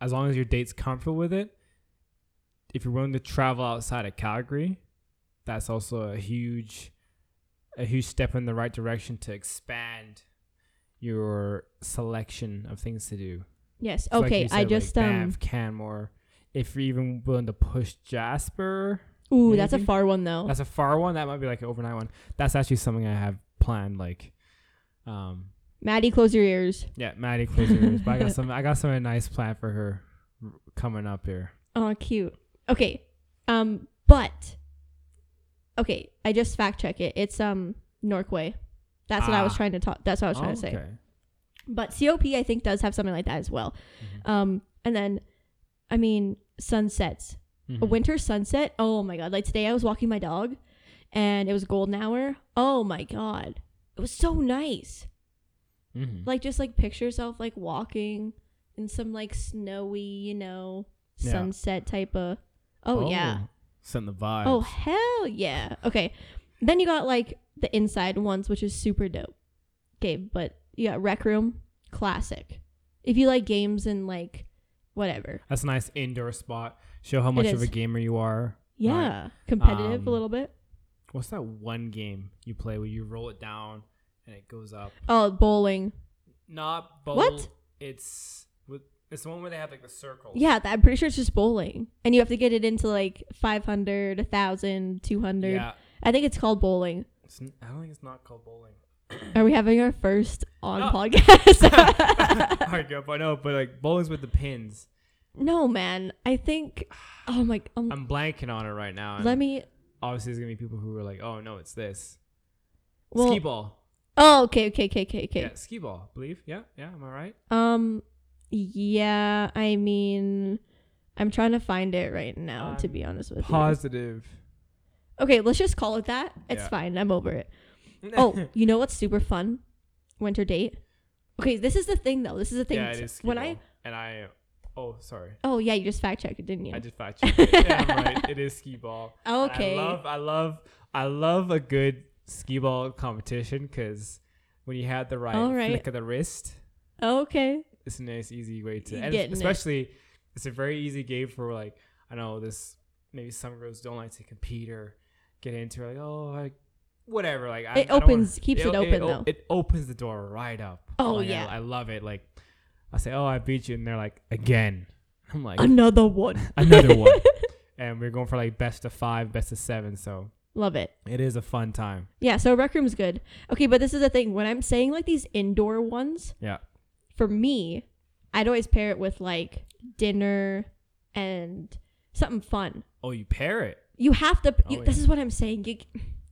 as long as your date's comfortable with it, if you're willing to travel outside of Calgary, that's also a huge a huge step in the right direction to expand your selection of things to do. Yes. So like Okay. I just like um. Banff, Canmore. If you're even willing to push Jasper, Ooh, that's a far one though. that's a far one. That might be like an overnight one. That's actually something I have planned. Like, um, Maddie, close your ears. yeah, Maddie close your ears. But I got some. I got some nice plan for her coming up here. Oh, cute. Okay. Um, but okay, I just fact check it. It's um Norquay. That's what I was Ah. trying to talk. That's what I was trying to say. Okay. But COP I think does have something like that as well. Mhm. Um, and then, I mean sunsets. A Mhm. winter sunset. Oh my god! Like today, I was walking my dog, and it was golden hour. Oh my god, it was so nice. Mhm. Like just like picture yourself like walking in some like snowy, you know, Yeah. sunset type of. Oh, yeah. Send the vibe. Oh hell yeah. Okay. Then you got like the inside ones, which is super dope. Okay, but you got Rec Room, classic. If you like games and like whatever. That's a nice indoor spot. Show how much of a gamer you are. Yeah. Competitive Um, a little bit. What's that one game you play where you roll it down and it goes up? Oh, bowling. Not bowl. What? It's with it's the one where they have like the circle. Yeah, th- I'm pretty sure it's just bowling. And you have to get it into like 500, 1,000, 200. Yeah. I think it's called bowling. It's, I don't think it's not called bowling. Are we having our first on No. podcast? Alright, go, but no, but like bowling's with the pins. no, man. I think. Oh my. Um, I'm blanking on it right now. let me. Obviously, there's gonna be people who are like, "Oh no, it's this." Well, ski ball. Oh, okay, okay, okay, okay, okay. Yeah, ski ball. I believe. Yeah, yeah. Am I right? Um, yeah. I mean, I'm trying to find it right now. to I'm be honest with you. Positive. you. Okay, let's just call it that. It's Yeah. fine. I'm over it. Oh, you know what's super fun? Winter date. Okay, this is the thing though. This is the thing. yeah, it is. When ball. I. and I. Oh, sorry. Oh yeah, you just fact checked it, didn't you? I just fact checked it. yeah, I'm right. It is ski ball. And okay. I love, I love, I love a good ski ball competition because when you have the right, right. flick of the wrist, okay. it's a nice, easy way to. And getting it. especially, it's a very easy game for like I know this. Maybe some girls don't like to compete or get into it, like oh like whatever like I, It I opens- wanna- keeps it open, o- though. It opens the door right up. Oh, Like, I- yeah. I, love it. Like I say, oh I beat you, and they're like again. I'm like Another one. another one. and we're going for like best of five, best of seven. So Love it. it is a fun time. Yeah, so rec room's good. Okay, but this is the thing. When I'm saying like these indoor ones, Yeah. for me, I'd always pair it with like dinner and something fun. Oh, you pair it. You have to. You, Oh, This yeah. is what I'm saying. You,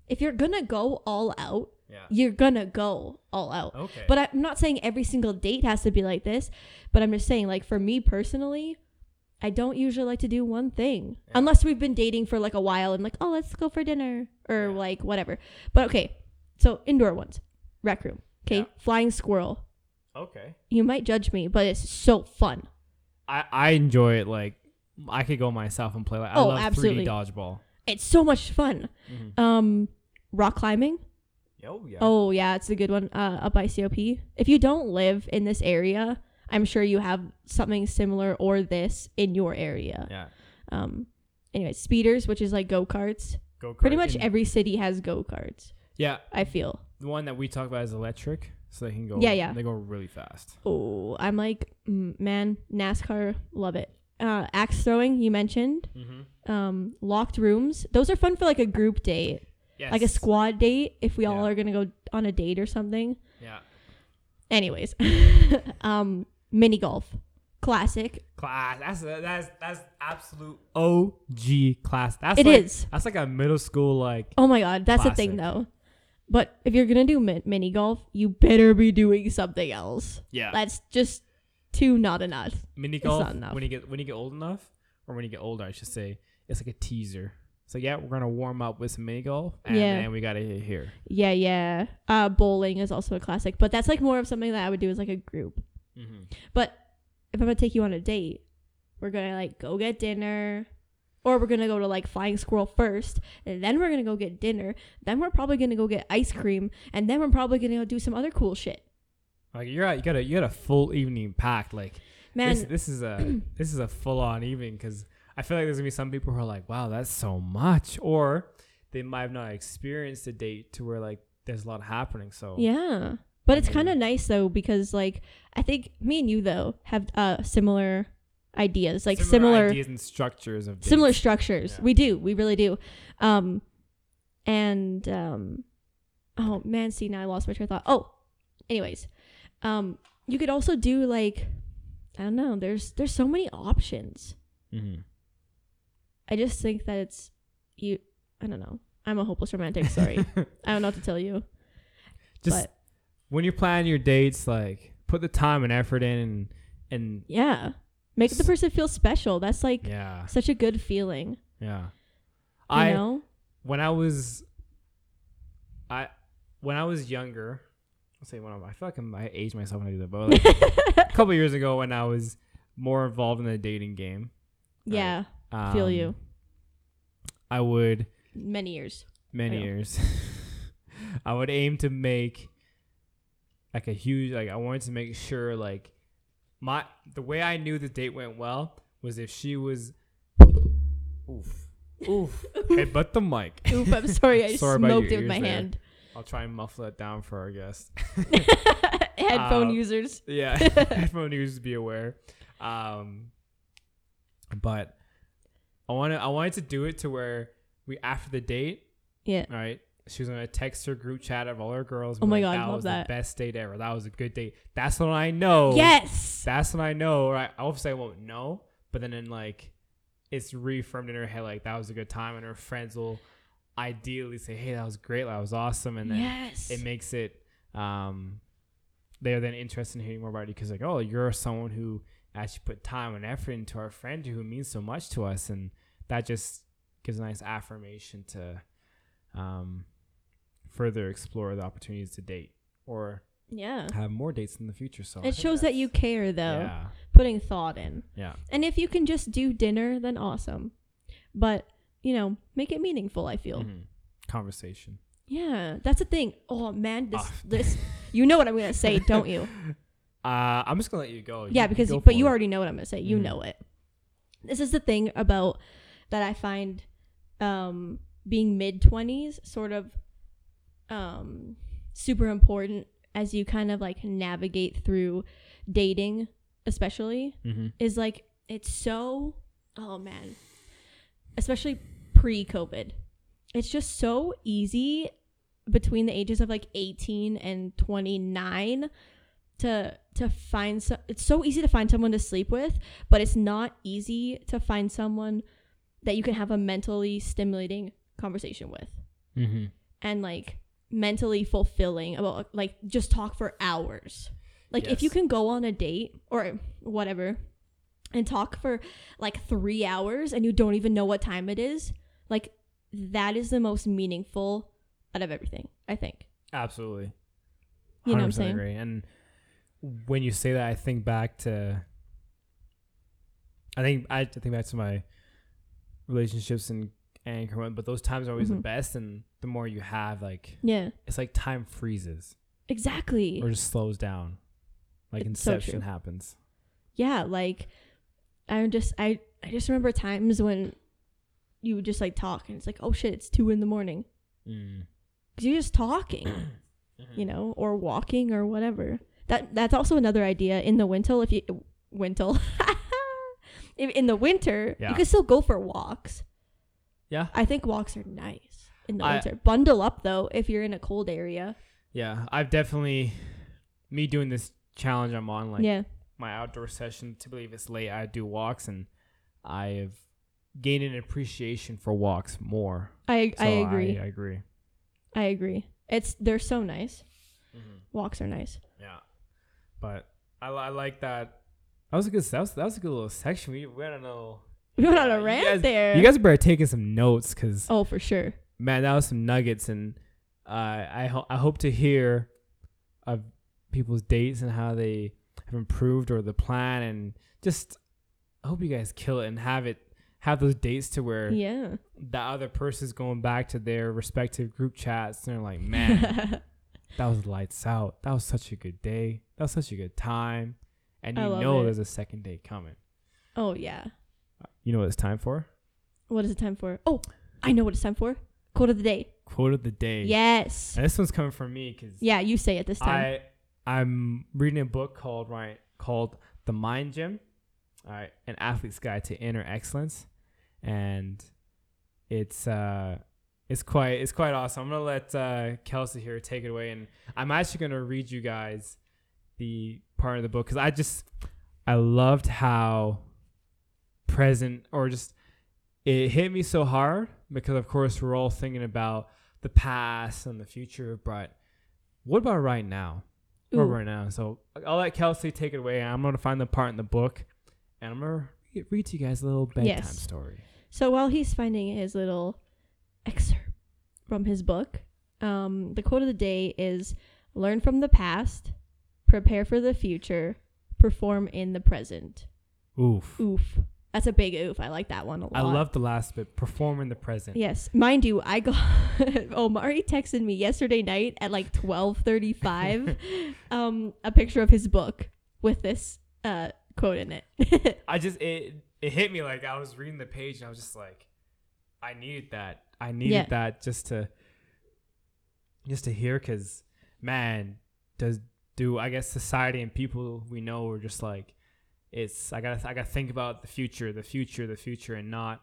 if you're gonna go all out, Yeah. you're gonna go all out. Okay. But I'm not saying every single date has to be like this. But I'm just saying, like for me personally, I don't usually like to do one thing Yeah. unless we've been dating for like a while and like, oh, let's go for dinner or Yeah. like whatever. But okay, so indoor ones, rec room. Okay, Yeah. flying squirrel. okay. You might judge me, but it's so fun. I I enjoy it. Like I could go myself and play. Like I Oh, love absolutely. 3D dodgeball. It's so much fun. Mm-hmm. Um, rock climbing. Oh yeah. Oh yeah, it's a good one. Uh, up by COP. If you don't live in this area, I'm sure you have something similar or this in your area. Yeah. Um, anyway, speeders, which is like go karts. Go karts. Pretty much in- every city has go karts. Yeah. I feel. The one that we talk about is electric, so they can go. Yeah, yeah. They go really fast. Oh, I'm like, man, NASCAR, love it. Uh, axe throwing, you mentioned. Mm-hmm. Um, locked rooms. Those are fun for like a group date, Yes. like a squad date. If we all are gonna go on a date or something. Yeah. Anyways, um, mini golf, classic. Class. That's a, that's that's absolute OG class. That's It like, is. That's like a middle school like. Oh my god, that's the thing though. But if you're gonna do mi- mini golf, you better be doing something else. Yeah. That's just too not enough. mini golf not enough. when you get when you get old enough or when you get older i should say it's like a teaser so yeah we're gonna warm up with some mini golf and Yeah. then we gotta hit here Yeah, yeah. Uh, bowling is also a classic, but that's like more of something that I would do as like a group. Mm-hmm. But if I'm gonna take you on a date, we're gonna like go get dinner, or we're gonna go to like Flying Squirrel first, and then we're gonna go get dinner. Then we're probably gonna go get ice cream, and then we're probably gonna go do some other cool shit. like you're at, you got a you got a full evening packed like Man, this, this is a this is a full on evening because i feel like there's gonna be some people who are like wow that's so much or they might have not experienced a date to where like there's a lot happening so yeah. But it's kind of nice though because like I think me and you though have uh similar ideas, like similar ideas and structures of similar structures. Yeah. We do. We really do. Um and um oh man, see now I lost my train of thought. Oh, anyways. Um you could also do like I don't know, there's there's so many options. Mhm. I just think that it's you I don't know. I'm a hopeless romantic, sorry. I don't know what to tell you. Just but when you're planning your dates, like put the time and effort in, and, and yeah. Make the person feel special. That's like yeah, such a good feeling. yeah. You I know? when I was, I when I was younger, I'll say when I, I feel like I'm, I age myself when I do that, but like a couple years ago when I was more involved in the dating game, yeah. um, Feel you. I would Many years. many I years. I would aim to make like a huge like I wanted to make sure like my the way I knew the date went well was if she was oof oof headbutt the mic. Oop, I'm sorry. I Sorry about smoked it with my there. hand. I'll try and muffle it down for our guests. Headphone Uh, users. yeah, headphone users be aware. Um, but I wanted I wanted to do it to where we after the date Yeah. All right. She was gonna text her group chat of all her girls. Oh my like, God, that love was that. the best date ever. That was a good date. That's when I know. Yes. That's when I know. Right. I obviously I won't know, but then in like, it's reaffirmed in her head like that was a good time, and her friends will ideally say, "Hey, that was great. That was awesome," and then yes. it makes it. Um, they're then interested in hearing more about you because like, oh, you're someone who actually put time and effort into our friend who means so much to us, and that just gives a nice affirmation to um, further explore the opportunities to date or yeah. have more dates in the future. So It shows that you care though. Yeah, Putting thought in. yeah, And if you can just do dinner, then awesome. But, you know, make it meaningful, I feel. Mhm. conversation. Yeah. That's the thing. Oh man, this Ah. this you know what I'm gonna say, don't you? Uh, I'm just gonna let you go. yeah, You- because go but you it. already know what I'm gonna say. You Mhm. know it. This is the thing about that I find um being mid twenties sort of um super important as you kind of like navigate through dating, especially Mhm. is like it's so oh man especially pre-covid it's just so easy between the ages of like 18 and 29 to to find so it's so easy to find someone to sleep with but it's not easy to find someone that you can have a mentally stimulating conversation with Mhm. and like mentally fulfilling about like just talk for hours. Like if you can go on a date or whatever and talk for like 3 hours and you don't even know what time it is, like that is the most meaningful out of everything, I think. Absolutely. You know what I'm saying? Agree. And when you say that, I think back to. I think I think back to my relationships and and but those times are always Mhm. the best, and the more you have, like Yeah. it's like time freezes Exactly. or just slows down, like It's so Inception true. happens. yeah, like I just I I just remember times when you would just like talk and it's like, "Oh shit, it's 2 in the morning." Mm. Cuz you're just talking. you know, or walking or whatever. That that's also another idea in the winter. If you winter, in, in the winter, Yeah. you can still go for walks. Yeah, I think walks are nice in the I- winter. Bundle up though if you're in a cold area. yeah. I've definitely me doing this challenge I'm on, like yeah, my outdoor session. Typically, if it's late, I do walks, and I have gained an appreciation for walks more. I So I agree. I, agree. I, agree. It's they're so nice. Mm-hmm. Walks are nice. Yeah, but I, I like that. That was a good. That was, that was a good little section. We we don't know. We went on a you rant guys- there. You guys are better taking some notes, cause oh, for sure. Man, that was some nuggets, and uh, I ho- I hope to hear of people's dates and how they have improved or the plan, and just I hope you guys kill it and have it have those dates to where Yeah. the other person's going back to their respective group chats and they're like, man, that was lights out. That was such a good day. That was such a good time. And you know it. there's a second date coming. oh yeah. You know what it's time for? What is it time for? Oh, I know what it's time for. Quote of the day. Quote of the day. Yes. And this one's coming from me because Yeah, you say it this time. I I'm reading a book called right called The Mind Gym, all right, an athlete's guide to inner excellence, and it's uh it's quite it's quite awesome. I'm gonna let uh, Kelsey here take it away, and I'm actually gonna read you guys the part of the book because I just I loved how present or just it hit me so hard because of course we're all thinking about the past and the future, but what about right now? Ooh. about right now? So I'll let Kelsey take it away. I'm gonna find the part in the book, and I'm gonna read to you guys a little bedtime Yes. story. So while he's finding his little excerpt from his book, um, the quote of the day is learn from the past, prepare for the future, perform in the present. Oof. Oof. That's a big oof. I like that one a lot. I love the last bit. Perform in the present. Yes, mind you, I got Omari texted me yesterday night at like twelve thirty five, um, a picture of his book with this uh quote in it. I just it it hit me like I was reading the page and I was just like, I needed that. I needed Yeah. that just to just to hear because man, does do I guess society and people we know are just like it's I gotta I gotta think about the future, the future, the future, and not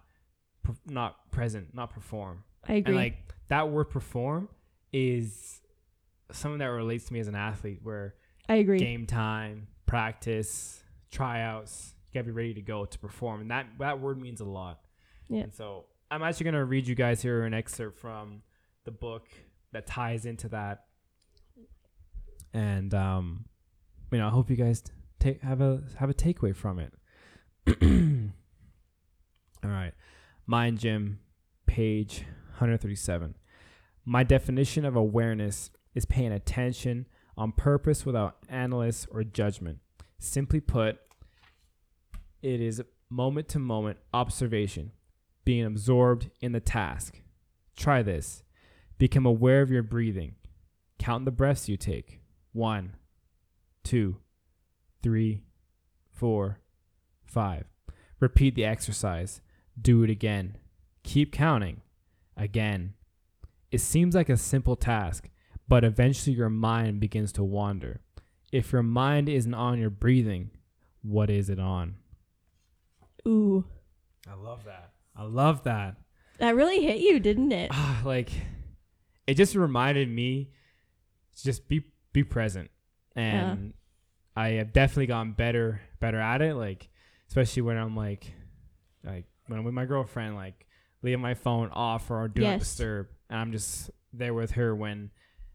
not present, not perform. I agree. And like that word perform is something that relates to me as an athlete where I agree. game time, practice, tryouts. You gotta be ready to go to perform, and that that word means a lot. Yeah. And so I'm actually gonna read you guys here an excerpt from the book that ties into that, and um, you know, I hope you guys take have a have a takeaway from it. All right, Mind Gym, page 137. My definition of awareness is paying attention on purpose without analysis or judgment. Simply put, it is moment to moment observation, being absorbed in the task. Try this. Become aware of your breathing. Count the breaths you take. One, two, three, four, five. Repeat the exercise. Do it again. Keep counting. Again. It seems like a simple task, but eventually your mind begins to wander. If your mind isn't on your breathing, what is it on? Ooh, I love that. I love that. that really hit you, didn't it? Ah, like it just reminded me to just be be present. And I have definitely gotten better better at it. Like especially when I'm like like when I'm with my girlfriend, like leaving my phone off or do not disturb. And I'm just there with her when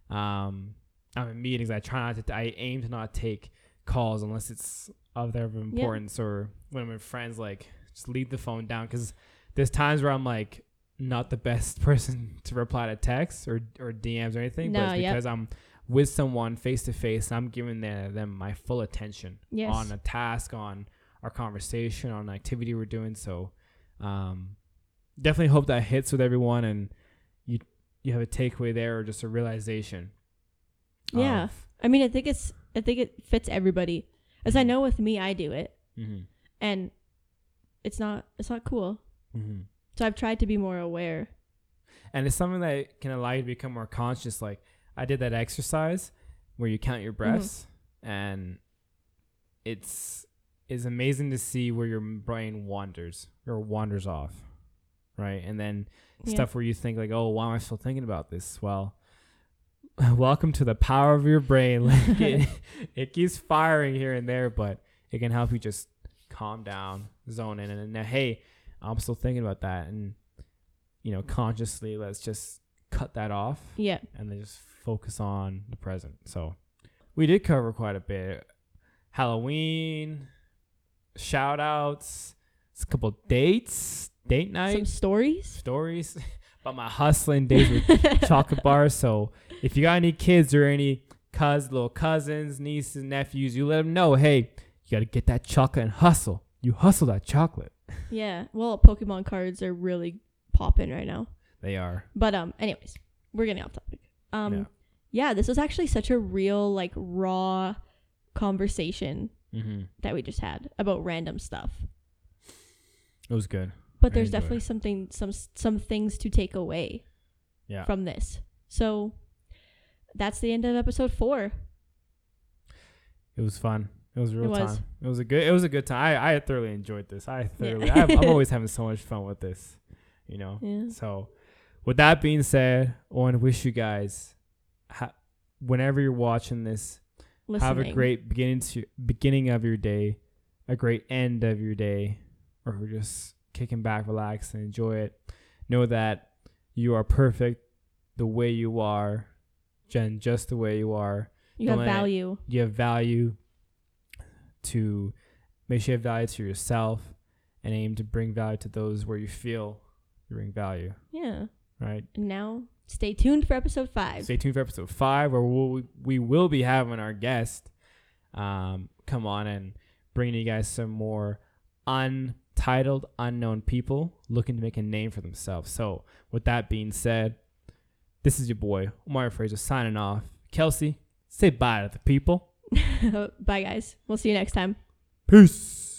um I'm in meetings. I try not to I aim to not take calls unless it's of their importance or when I'm with friends like just leave the phone down because there's times where I'm like not the best person to reply to texts or, or DMs or anything, but No, it's yep. because I'm with someone face to face and I'm giving them, them my full attention Yes. on a task, on our conversation, on an activity we're doing. So um, definitely hope that hits with everyone and you you have a takeaway there or just a realization. Yeah. I mean, I think it's I think it fits everybody. As I know with me, I do it, Mm-hmm. and it's not it's not cool. Mm-hmm. So I've tried to be more aware. and it's something that can allow you to become more conscious like i did that exercise where you count Mm-hmm. your breaths and it's it's amazing to see where your brain wanders or wanders off right and then Yeah. stuff where you think like oh why am i still thinking about this well welcome to the power of your brain like it, it keeps firing here and there but it can help you just calm down zone in and then hey i'm still thinking about that and you know consciously let's just cut that off Yeah. and then just focus on the present so we did cover quite a bit halloween shout outs a couple dates date night Some stories. stories about my hustling days with chocolate bars. So if you got any kids or any cuz little cousins, nieces, nephews, you let them know, hey, you got to get that chocolate and hustle. You hustle that chocolate. Yeah. Well, Pokemon cards are really popping right now. They are. But um, anyways, we're getting off topic. Um, Yeah. yeah. this was actually such a real like raw conversation Mm-hmm. that we just had about random stuff. It was good. But I there's definitely it. something some some things to take away Yeah. from this. So that's the end of episode four. It was fun. It was a real It was. time. It was a good. It was a good time. I I thoroughly enjoyed this. I thoroughly. Yeah. I, I'm always having so much fun with this. You know. Yeah. So, with that being said, I want to wish you guys, ha- whenever you're watching this, have a great beginning to beginning of your day, a great end of your day, or just kicking back, relax, and enjoy it. Know that you are perfect the way you are, Jen, just the way you are. You Don't have let it- value. You have value to make sure you have value to yourself and aim to bring value to those where you feel you bring value, Yeah. Right? And now stay tuned for episode five. Stay tuned for episode five, where we'll, we will be having our guest um, come on and bringing you guys some more untitled, unknown people looking to make a name for themselves. So, with that being said, this is your boy Omari Fraser signing off. Kelsey, say bye to the people. Bye, guys. We'll see you next time. Peace.